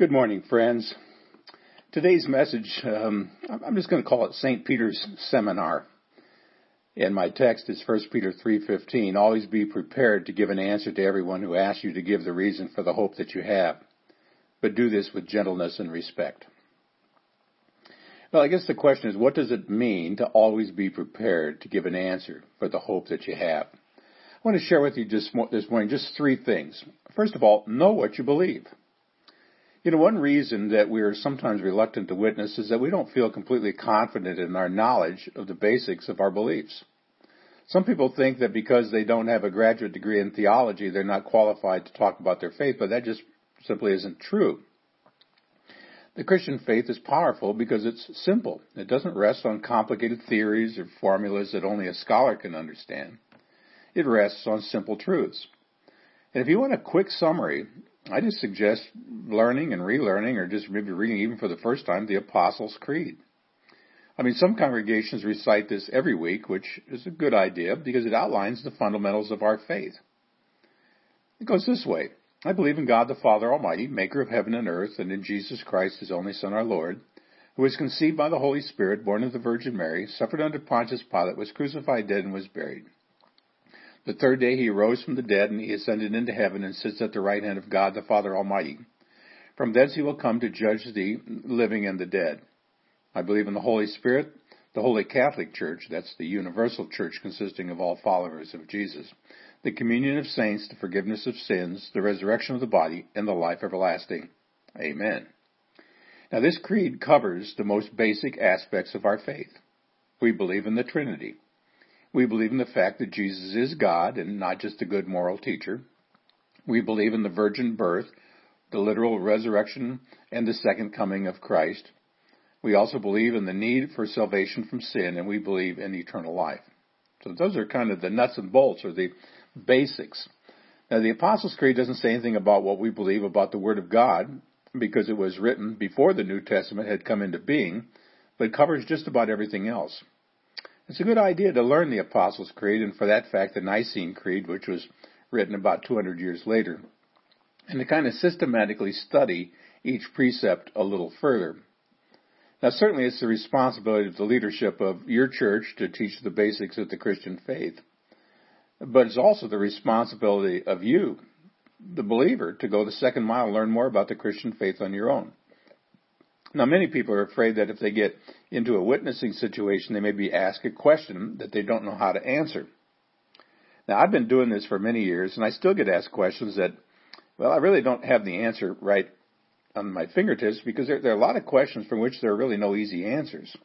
Good morning, friends. Today's message, um, I'm just going to call it St. Peter's Seminar. And my text is 1 Peter 3:15. Always be prepared to give an answer to everyone who asks you to give the reason for the hope that you have, but do this with gentleness and respect. Well, I guess the question is, what does it mean to always be prepared to give an answer for the hope that you have? I want to share with you just this morning just three things. First of all, know what you believe. You know, one reason that we are sometimes reluctant to witness is that we don't feel completely confident in our knowledge of the basics of our beliefs. Some people think that because they don't have a graduate degree in theology, they're not qualified to talk about their faith, but that just simply isn't true. The Christian faith is powerful because it's simple. It doesn't rest on complicated theories or formulas that only a scholar can understand. It rests on simple truths. And if you want a quick summary I just suggest learning and relearning, or just maybe reading even for the first time, the Apostles' Creed. I mean, some congregations recite this every week, which is a good idea because it outlines the fundamentals of our faith. It goes this way I believe in God the Father Almighty, maker of heaven and earth, and in Jesus Christ, his only Son, our Lord, who was conceived by the Holy Spirit, born of the Virgin Mary, suffered under Pontius Pilate, was crucified, dead, and was buried. The third day he arose from the dead, and he ascended into heaven and sits at the right hand of God the Father Almighty. From thence he will come to judge the living and the dead. I believe in the Holy Spirit, the Holy Catholic Church, that's the universal church consisting of all followers of Jesus, the communion of saints, the forgiveness of sins, the resurrection of the body, and the life everlasting. Amen. Now this creed covers the most basic aspects of our faith. We believe in the Trinity. We believe in the fact that Jesus is God and not just a good moral teacher. We believe in the virgin birth, the literal resurrection, and the second coming of Christ. We also believe in the need for salvation from sin, and we believe in eternal life. So those are kind of the nuts and bolts, or the basics. Now, the Apostles' Creed doesn't say anything about what we believe about the Word of God, because it was written before the New Testament had come into being, but covers just about everything else. It's a good idea to learn the Apostles' Creed, and for that fact, the Nicene Creed, which was written about 200 years later, and to kind of systematically study each precept a little further. Now, certainly it's the responsibility of the leadership of your church to teach the basics of the Christian faith. But it's also the responsibility of you, the believer, to go the second mile and learn more about the Christian faith on your own. Now, many people are afraid that if they get into a witnessing situation, they may be asked a question that they don't know how to answer. Now, I've been doing this for many years, and I still get asked questions that, well, I really don't have the answer right on my fingertips because there, there are a lot of questions from which there are really no easy answers.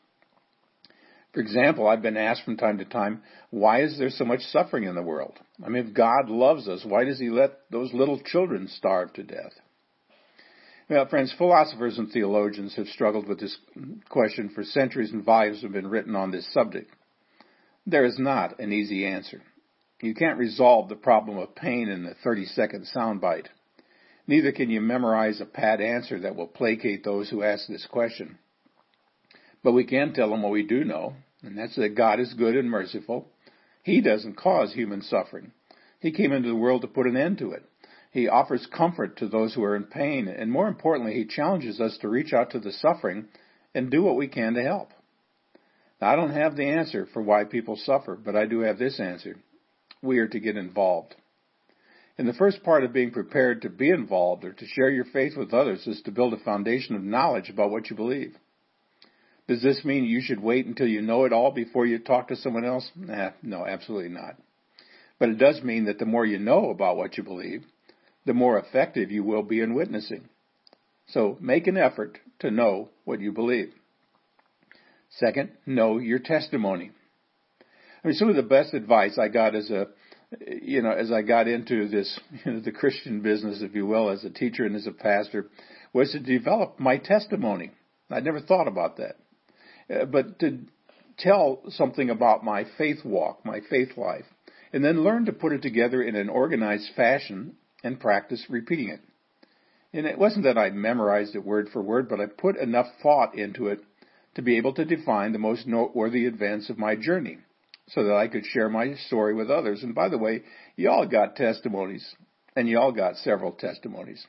For example, I've been asked from time to time, why is there so much suffering in the world? I mean, if God loves us, why does He let those little children starve to death? Well, friends, philosophers and theologians have struggled with this question for centuries and volumes have been written on this subject. There is not an easy answer. You can't resolve the problem of pain in a 30 second soundbite. Neither can you memorize a pat answer that will placate those who ask this question. But we can tell them what we do know, and that's that God is good and merciful. He doesn't cause human suffering. He came into the world to put an end to it. He offers comfort to those who are in pain, and more importantly, He challenges us to reach out to the suffering and do what we can to help. Now, I don't have the answer for why people suffer, but I do have this answer. We are to get involved. And the first part of being prepared to be involved or to share your faith with others is to build a foundation of knowledge about what you believe. Does this mean you should wait until you know it all before you talk to someone else? Nah, no, absolutely not. But it does mean that the more you know about what you believe, the more effective you will be in witnessing. So make an effort to know what you believe. Second, know your testimony. I mean, some of the best advice I got as a, you know, as I got into this, you know, the Christian business, if you will, as a teacher and as a pastor, was to develop my testimony. I never thought about that. Uh, but to tell something about my faith walk, my faith life, and then learn to put it together in an organized fashion and practice repeating it. And it wasn't that I memorized it word for word, but I put enough thought into it to be able to define the most noteworthy events of my journey so that I could share my story with others. And by the way, you all got testimonies, and you all got several testimonies.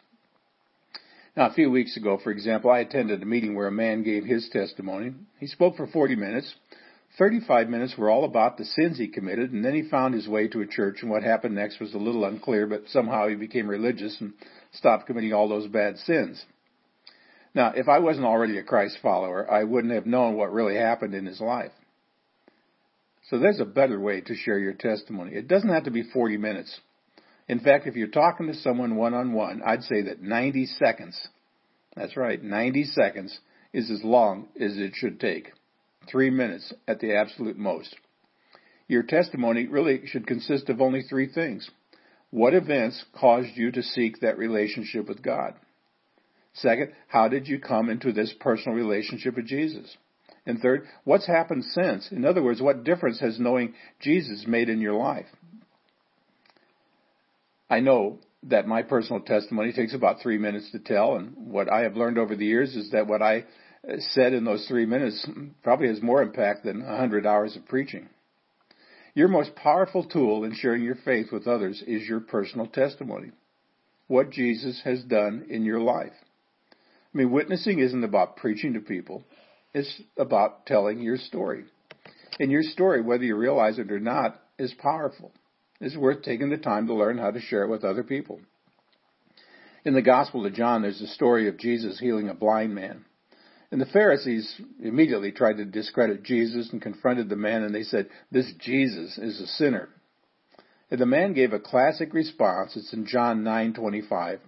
Now, a few weeks ago, for example, I attended a meeting where a man gave his testimony. He spoke for 40 minutes. 35 minutes were all about the sins he committed, and then he found his way to a church, and what happened next was a little unclear, but somehow he became religious and stopped committing all those bad sins. Now, if I wasn't already a Christ follower, I wouldn't have known what really happened in his life. So there's a better way to share your testimony. It doesn't have to be 40 minutes. In fact, if you're talking to someone one on one, I'd say that 90 seconds, that's right, 90 seconds is as long as it should take. Three minutes at the absolute most. Your testimony really should consist of only three things. What events caused you to seek that relationship with God? Second, how did you come into this personal relationship with Jesus? And third, what's happened since? In other words, what difference has knowing Jesus made in your life? I know that my personal testimony takes about three minutes to tell, and what I have learned over the years is that what I said in those three minutes probably has more impact than a hundred hours of preaching. Your most powerful tool in sharing your faith with others is your personal testimony. What Jesus has done in your life. I mean, witnessing isn't about preaching to people. It's about telling your story. And your story, whether you realize it or not, is powerful. It's worth taking the time to learn how to share it with other people. In the Gospel of John, there's a story of Jesus healing a blind man. And the Pharisees immediately tried to discredit Jesus and confronted the man, and they said, This Jesus is a sinner. And the man gave a classic response. It's in John 9:25.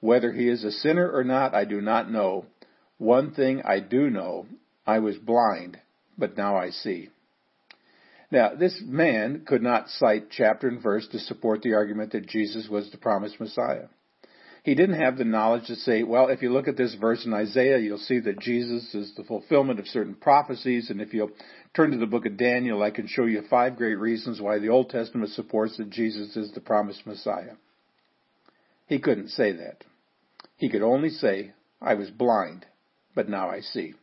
Whether he is a sinner or not, I do not know, one thing I do know, I was blind, but now I see. Now, this man could not cite chapter and verse to support the argument that Jesus was the promised Messiah. He didn't have the knowledge to say, well, if you look at this verse in Isaiah, you'll see that Jesus is the fulfillment of certain prophecies, and if you'll turn to the book of Daniel, I can show you five great reasons why the Old Testament supports that Jesus is the promised Messiah. He couldn't say that. He could only say, I was blind, but now I see.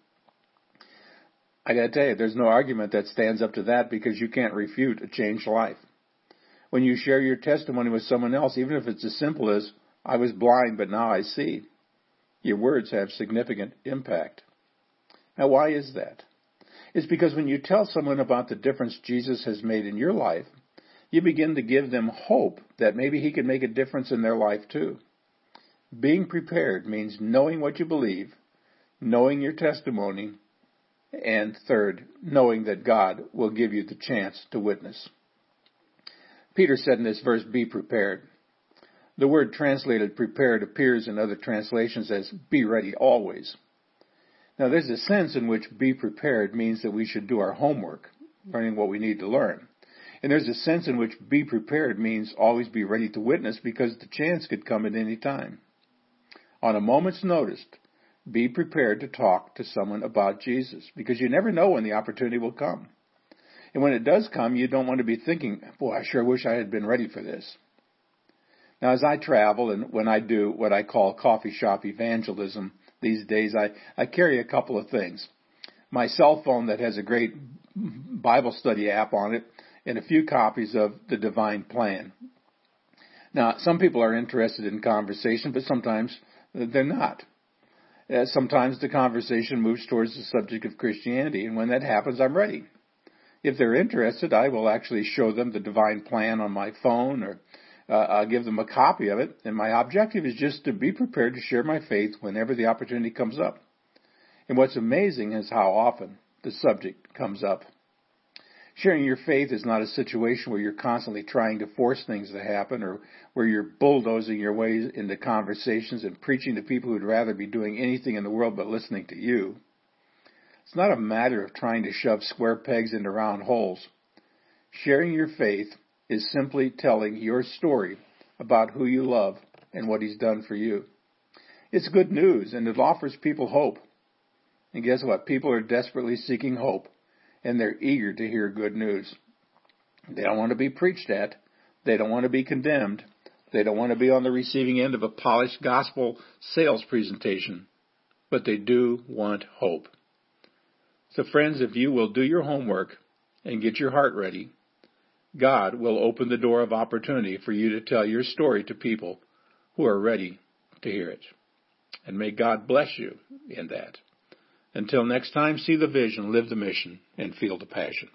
I gotta tell you, there's no argument that stands up to that because you can't refute a changed life. When you share your testimony with someone else, even if it's as simple as, I was blind, but now I see, your words have significant impact. Now why is that? It's because when you tell someone about the difference Jesus has made in your life, you begin to give them hope that maybe he can make a difference in their life too. Being prepared means knowing what you believe knowing your testimony, and third, knowing that God will give you the chance to witness. Peter said in this verse, be prepared. The word translated prepared appears in other translations as be ready always. Now there's a sense in which be prepared means that we should do our homework, learning what we need to learn. And there's a sense in which be prepared means always be ready to witness because the chance could come at any time. On a moment's notice, be prepared to talk to someone about Jesus because you never know when the opportunity will come. And when it does come, you don't want to be thinking, boy, I sure wish I had been ready for this. Now, as I travel and when I do what I call coffee shop evangelism these days, I, I carry a couple of things. My cell phone that has a great Bible study app on it and a few copies of The Divine Plan. Now, some people are interested in conversation, but sometimes they're not. Uh, sometimes the conversation moves towards the subject of Christianity, and when that happens, I'm ready. If they're interested, I will actually show them the divine plan on my phone or uh, I'll give them a copy of it. And my objective is just to be prepared to share my faith whenever the opportunity comes up. And what's amazing is how often the subject comes up. Sharing your faith is not a situation where you're constantly trying to force things to happen or where you're bulldozing your way into conversations and preaching to people who'd rather be doing anything in the world but listening to you. It's not a matter of trying to shove square pegs into round holes. Sharing your faith is simply telling your story about who you love and what He's done for you. It's good news and it offers people hope. And guess what? People are desperately seeking hope and they're eager to hear good news. They don't want to be preached at. They don't want to be condemned. They don't want to be on the receiving end of a polished gospel sales presentation. But they do want hope. So friends, if you will do your homework and get your heart ready, God will open the door of opportunity for you to tell your story to people who are ready to hear it. And may God bless you in that. Until next time, see the vision, live the mission, and feel the passion.